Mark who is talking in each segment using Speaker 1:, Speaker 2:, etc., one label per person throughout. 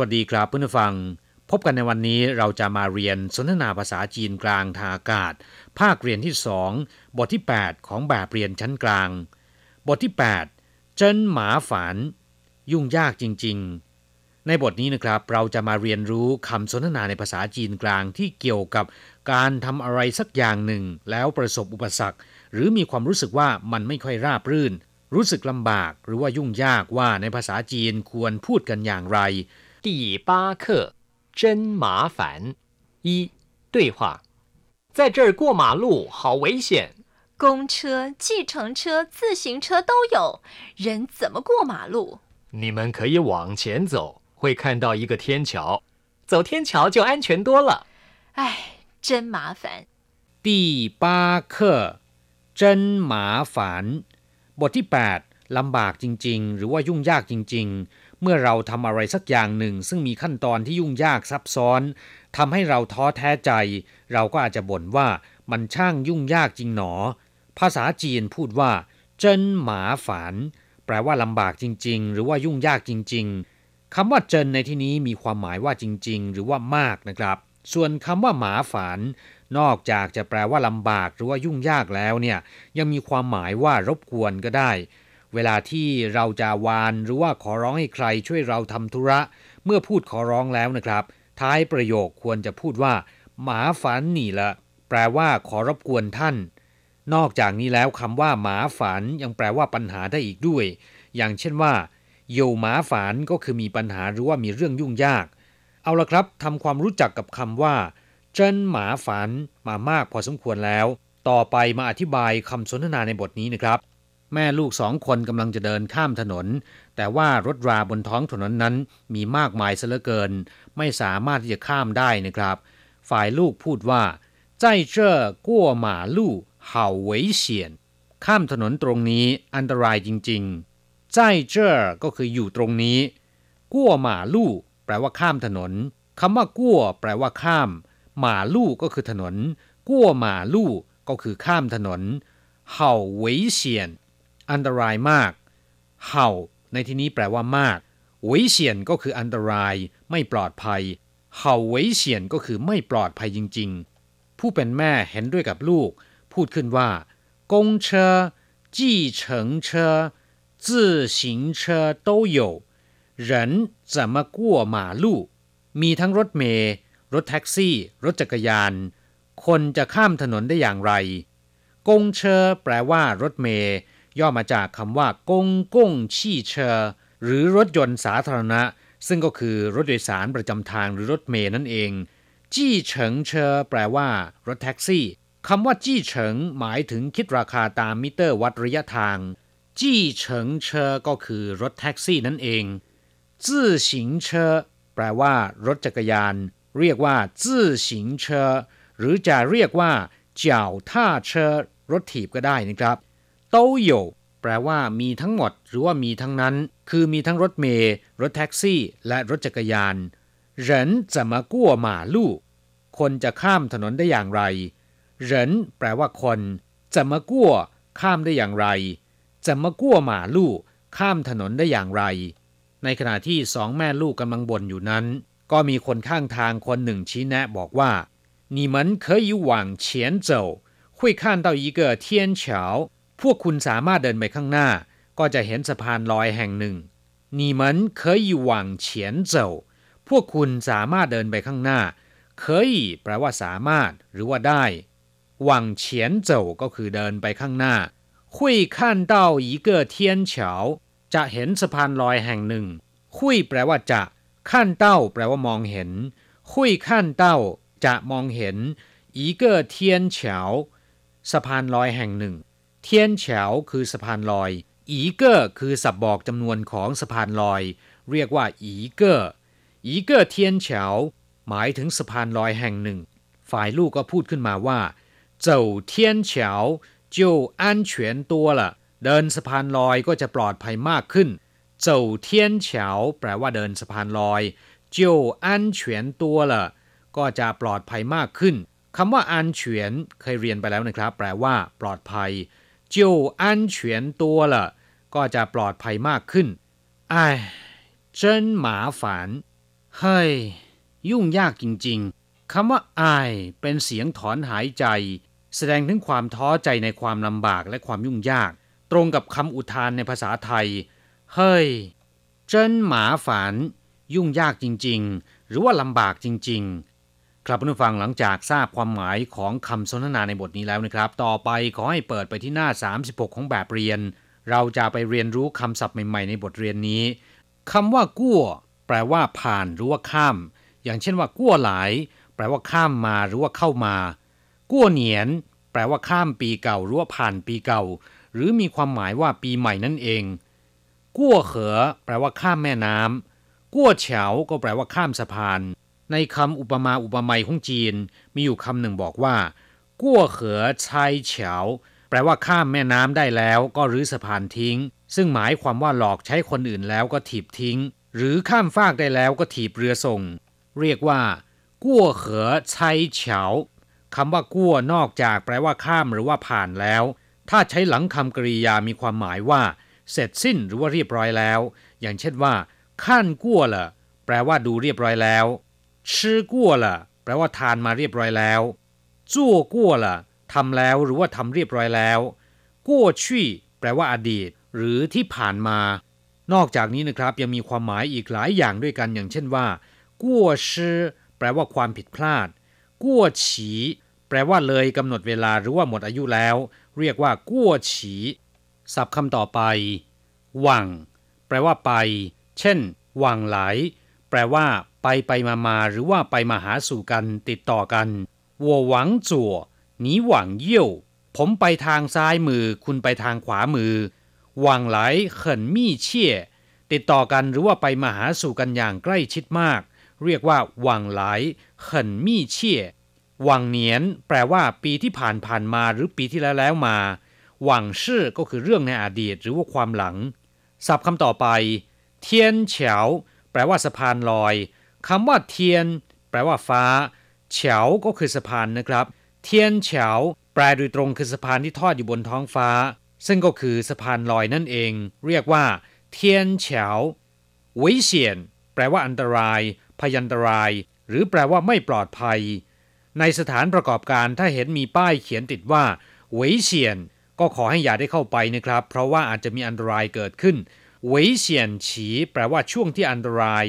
Speaker 1: วัสดีครับเพื่อนผู้ฟัง พบกันในวันนี้เราจะมาเรียนสนทนาภาษาจีนกลางทางอากาศ ภาคเรียนที่สองบทที่ 8 ของแบบเรียนชั้นกลาง บทที่ 8 เจิ้นหมาฝันยุ่งยากจริง ๆ ในบทนี้นะครับเราจะมาเรียนรู้คำสนทนาในภาษาจีนกลางที่เกี่ยวกับการทำอะไรสักอย่างหนึ่ง แล้วประสบอุปสรรค หรือมีความรู้สึกว่ามันไม่ค่อยราบรื่น รู้สึกลำบากหรือว่ายุ่งยากว่าในภาษาจีนควรพูดกันอย่างไร
Speaker 2: 第八课真麻烦一对话，在这儿过马路好危险。
Speaker 3: 公车、计程车、自行车都有，人怎么过马路？
Speaker 2: 你们可以往前走，会看到一个天桥，走天桥就安全多了。
Speaker 3: 唉，真麻烦。
Speaker 1: 第八课真หมาฝัน บทที่ 8ลำบากจริง ๆ หรือว่ายุ่งยากจริง ๆ เมื่อเราทำอะไรสักอย่างหนึ่ง ซึ่งมีขั้นตอนที่ยุ่งยากซับซ้อนทำให้เราท้อแท้ใจ เราก็อาจจะบ่นว่ามันช่างยุ่งยากจริงหนอ ภาษาจีนพูดว่า เจิ้นหมาฝันแปลว่าลำบากจริง ๆ หรือว่ายุ่งยากจริง ๆคำว่าเจินในที่นี้มีความหมายว่าจริง ๆ หรือว่ามากนะครับ ส่วนคำว่าหมาฝันนอกจากจะแปลว่าลำบากหรือว่ายุ่งยากแล้วเนี่ย ยังมีความหมายว่ารบกวนก็ได้ เวลาที่เราจะวานหรือว่าขอร้องให้ใครช่วยเราทำธุระ เมื่อพูดขอร้องแล้วนะครับ ท้ายประโยคควรจะพูดว่า หมาฝันนี่ละ แปลว่าขอรบกวนท่าน นอกจากนี้แล้วคำว่า หมาฝันยังแปลว่าปัญหาได้อีกด้วย อย่างเช่นว่าโยหมาฝันก็คือมีปัญหาหรือว่ามีเรื่องยุ่งยาก เอาละครับทำความรู้จักกับคำว่าเจิ้นหมาฝันมามากพอสมควรแล้ว ต่อไปมาอธิบายคำสนทนาในบทนี้นะครับ แม่ลูกสองคนกำลังจะเดินข้ามถนน แต่ว่ารถราบนท้องถนนนั้นมีมากมายเสลือเกิน ไม่สามารถที่จะข้ามได้นะครับ ฝ่ายลูกพูดว่าใจเจ้อกั้วหมาลู่เห่าเวเฉียน ข้ามถนนตรงนี้อันตรายจริงๆใจเจ้อก็คืออยู่ตรงนี้กั้วหมาลู่แปลว่าข้ามถนนคำว่ากั้วแปลว่าข้าม หมาลู่ก็คือถนนกั้วหมาลู่ก็คือข้ามถนนเห่าเวเฉียน อันตรายมาก เห่า ในที่นี้แปลว่ามากเวยเฉียนก็คืออันตราย ไม่ปลอดภัย เห่าเวยเฉียนก็คือไม่ปลอดภัยจริง ๆ ผู้เป็นแม่เห็นด้วยกับลูก พูดขึ้นว่ากงเชอจีเฉิงเชอ自行车都有人怎么过马路มีทั้งรถเมล์รถแท็กซี่ รถจักรยาน คนจะข้ามถนนได้อย่างไร กงเชอแปลว่ารถเมล์ ย่อมาจากคำว่า公共汽车หรือรถยนต์สาธารณะ ซึ่งก็คือรถโดยสารประจำทางหรือรถเมล์นั่นเอง 计程车แปลว่า รถแท็กซี่คำว่า计程หมายถึงคิดราคาตามมิเตอร์วัดระยะทาง 计程车ก็คือรถแท็กซี่นั่นเอง自行车แปลว่า รถจักรยาน เรียกว่า自行车หรือจะเรียกว่า脚踏车รถถีบก็ได้นะครับ โตโยแปลว่ามีทั้งหมด หรือว่ามีทั้งนั้น คือมีทั้งรถเมล์รถแท็กซี่ และรถจักรยาน人怎么过马路คนจะข้ามถนนได้อย่างไร人แปลว่าคนจะมากั้วข้ามได้อย่างไรจะมากั้วหมาลู่ข้ามถนนได้อย่างไร ในขณะที่สองแม่ลูกกำลังบ่นอยู่นั้น ก็มีคนข้างทางคนหนึ่งชี้แนะบอกว่า你们可以往前走会看到一个天桥 พวกคุณสามารถเดินไปข้างหน้า ก็จะเห็นสะพานลอยแห่งหนึ่ง你们可以往前走พวกคุณสามารถเดินไปข้างหน้า可以แปลว่าสามารถ หรือว่าได้หวังเฉียนเจ้าก็คือเดินไปข้างหน้า会看到一个天桥จะเห็นสะพานลอยแห่งหนึ่งคุยแปลว่าจะขั้นเต้าแปลว่ามองเห็นคุยขั้นเต้าจะมองเห็น一个天桥สะพานลอยแห่งหนึ่ง เทียนเฉาคือสะพานลอยอีเกอร์คือสับบอกจำนวนของสะพานลอย เรียกว่า 一個 一個天橋 หมายถึงสะพานลอยแห่งหนึ่ง ฝ่ายลูกก็พูดขึ้นมาว่า走天橋就安 เดินสะพานลอยก็จะปลอดภัยมากขึ้น走天橋 แปลว่าเดินสะพานลอยจิวอันก็จะปลอดภัยมากขึ้นคำว่าอันเฉียนเคยเรียนไปแล้วนะครับ แปลว่า ปลอดภัย เจียวอันเฉียนตัวละก็จะปลอดภัยมากขึ้นไอ้เจนหมาฝันเฮ้ย ยุ่งยากจริง ๆคำว่าไอเป็นเสียงถอนหายใจ แสดงถึงความท้อใจในความลำบากและความยุ่งยาก ตรงกับคำอุทานในภาษาไทย เฮ้ย เจนหมาฝันยุ่งยากจริง ๆ หรือว่าลำบากจริง ๆ ครับผู้ฟังหลังจากทราบความหมายของคำสนทนาในบทนี้แล้วนะครับ ต่อไปขอให้เปิดไปที่หน้า 36 ของแบบเรียน เราจะไปเรียนรู้คำศัพท์ใหม่ๆ ในบทเรียนนี้คำว่ากั้วแปลว่าผ่านหรือว่าข้าม อย่างเช่นว่ากั้วหลาย แปลว่าข้ามมาหรือว่าเข้ามา กั้วเหนียน แปลว่าข้ามปีเก่าหรือว่าผ่านปีเก่า หรือมีความหมายว่าปีใหม่นั่นเอง กั้วเขอ แปลว่าข้ามแม่น้ำกั้วเฉาก็แปลว่าข้ามสะพาน ในคำอุปมาอุปไมยของจีนมีอยู่คำหนึ่งบอกว่ากั้วเขอชายเฉาแปลว่าข้ามแม่น้ำได้แล้วก็รื้อสะพานทิ้ง ซึ่งหมายความว่าหลอกใช้คนอื่นแล้วก็ถีบทิ้ง หรือข้ามฟากได้แล้วก็ถีบเรือส่ง เรียกว่ากั้วเขอใช้เฉาคำว่ากั้วนอกจากแปลว่าข้ามหรือว่าผ่านแล้ว ถ้าใช้หลังคำกริยามีความหมายว่า เสร็จสิ้นหรือว่าเรียบร้อยแล้ว อย่างเช่นว่าขั้นกั้วละแปลว่าดูเรียบร้อยแล้ว ชื่อกั้วละแปลว่าทานมาเรียบร้อยแล้วจั่วกั้วละทำแล้วหรือว่าทำเรียบร้อยแล้วกั้วชี่ แปลว่าอดีต หรือที่ผ่านมา นอกจากนี้นะครับยังมีความหมายอีกหลายอย่างด้วยกันอย่างเช่นว่ากั้วชื่อแปลว่าความผิดพลาดกั้วฉีแปลว่าเลยกำหนดเวลาหรือว่าหมดอายุแล้ว เรียกว่ากั้วฉีศัพท์คำต่อไป หวัง แปลว่าไป เช่น หวังไหล แปลว่า ไปไปมามาหรือว่าไปมาหาสู่กันติดต่อกันวัวหวังจั่วหนีหวังเยี่ยว ผมไปทางซ้ายมือ คุณไปทางขวามือ หวังไหลเขินมีเชี่ยติดต่อกันหรือว่าไปมาหาสู่กันอย่างใกล้ชิดมาก เรียกว่าหวังไหลเขินมีเชี่ยหวังเนียน แปลว่าปีที่ผ่านผ่านมาหรือปีที่แล้วแล้วมา หวังชื่อก็คือเรื่องในอดีตหรือว่าความหลังศัพท์คำต่อไป เทียนเฉีแปลว่าสะพานลอย คำว่าเทียน แปลว่าฟ้าเฉาก็คือสะพานนะครับ เทียนเฉาแปลโดยตรงคือสะพานที่ทอดอยู่บนท้องฟ้า ซึ่งก็คือสะพานลอยนั่นเอง เรียกว่า เทียนเฉาวิเฉียนแปลว่าอันตราย พยันตราย หรือแปลว่าไม่ปลอดภัย ในสถานประกอบการถ้าเห็นมีป้ายเขียนติดว่าวยเฉียนก็ขอให้อย่าได้เข้าไปนะครับ เพราะว่าอาจจะมีอันตรายเกิดขึ้นวยเฉียนฉี แปลว่าช่วงที่อันตราย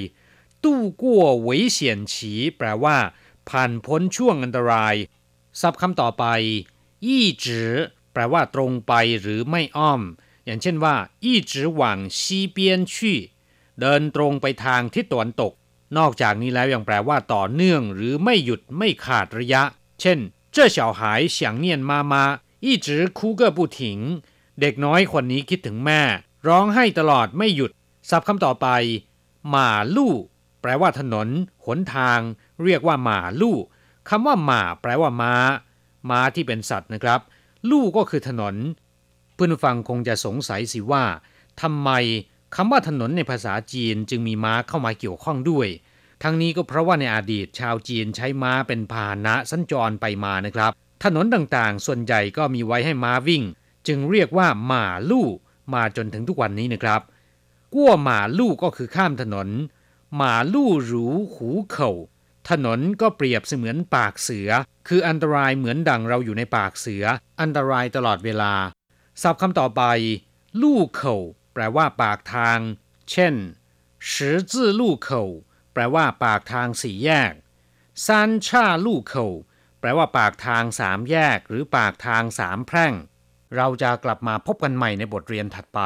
Speaker 1: ตู้กั่วเวยเฉียนฉีแปลว่า ผ่านพ้นช่วงอันตราย ศัพท์คำต่อไป อี้จือแปลว่าตรงไปหรือไม่อ้อม อย่างเช่นว่า อี้จือหวังซีเปียนชี่เดินตรงไปทางทิศตะวันตก นอกจากนี้แล้วยังแปลว่าต่อเนื่องหรือไม่หยุดไม่ขาดระยะ เช่น这小孩想念妈妈一直哭个不停เด็กน้อยคนนี้คิดถึงแม่ ร้องให้ตลอดไม่หยุด ศัพท์คำต่อไปหมาลู่แป ลว่าถนน หนทาง เรียกว่าหมาลู่คำว่าหมาแปลว่าม้า ม้าที่เป็นสัตว์นะครับ ลู่ก็คือถนน เพื่อนฟังคงจะสงสัยสิว่าทำไมคำว่าถนนในภาษาจีนจึงมีม้าเข้ามาเกี่ยวข้องด้วย ทั้งนี้ก็เพราะว่าในอดีตชาวจีนใช้ม้าเป็นพาหนะสัญจรไปมานะครับ ถนนต่างๆ ส่วนใหญ่ก็มีไว้ให้ม้าวิ่ง จึงเรียกว่าหมาลู่มาจนถึงทุกวันนี้นะครับกั้วหมาลู่ก็คือข้ามถนน หมาลู่หรูหูเข่า ถนนก็เปรียบเสมือนปากเสือ คืออันตรายเหมือนดังเราอยู่ในปากเสือ อันตรายตลอดเวลาศัพท์คำต่อไป ลู่เข่าแปลว่าปากทาง เช่นสี่จื้อลู่เข่าแปลว่าปากทางสี่แยกซานช่าลู่เข่าแปลว่าปากทางสามแยก หรือปากทางสามแพร่ง เราจะกลับมาพบกันใหม่ในบทเรียนถัดไป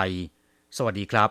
Speaker 1: สวัสดีครับ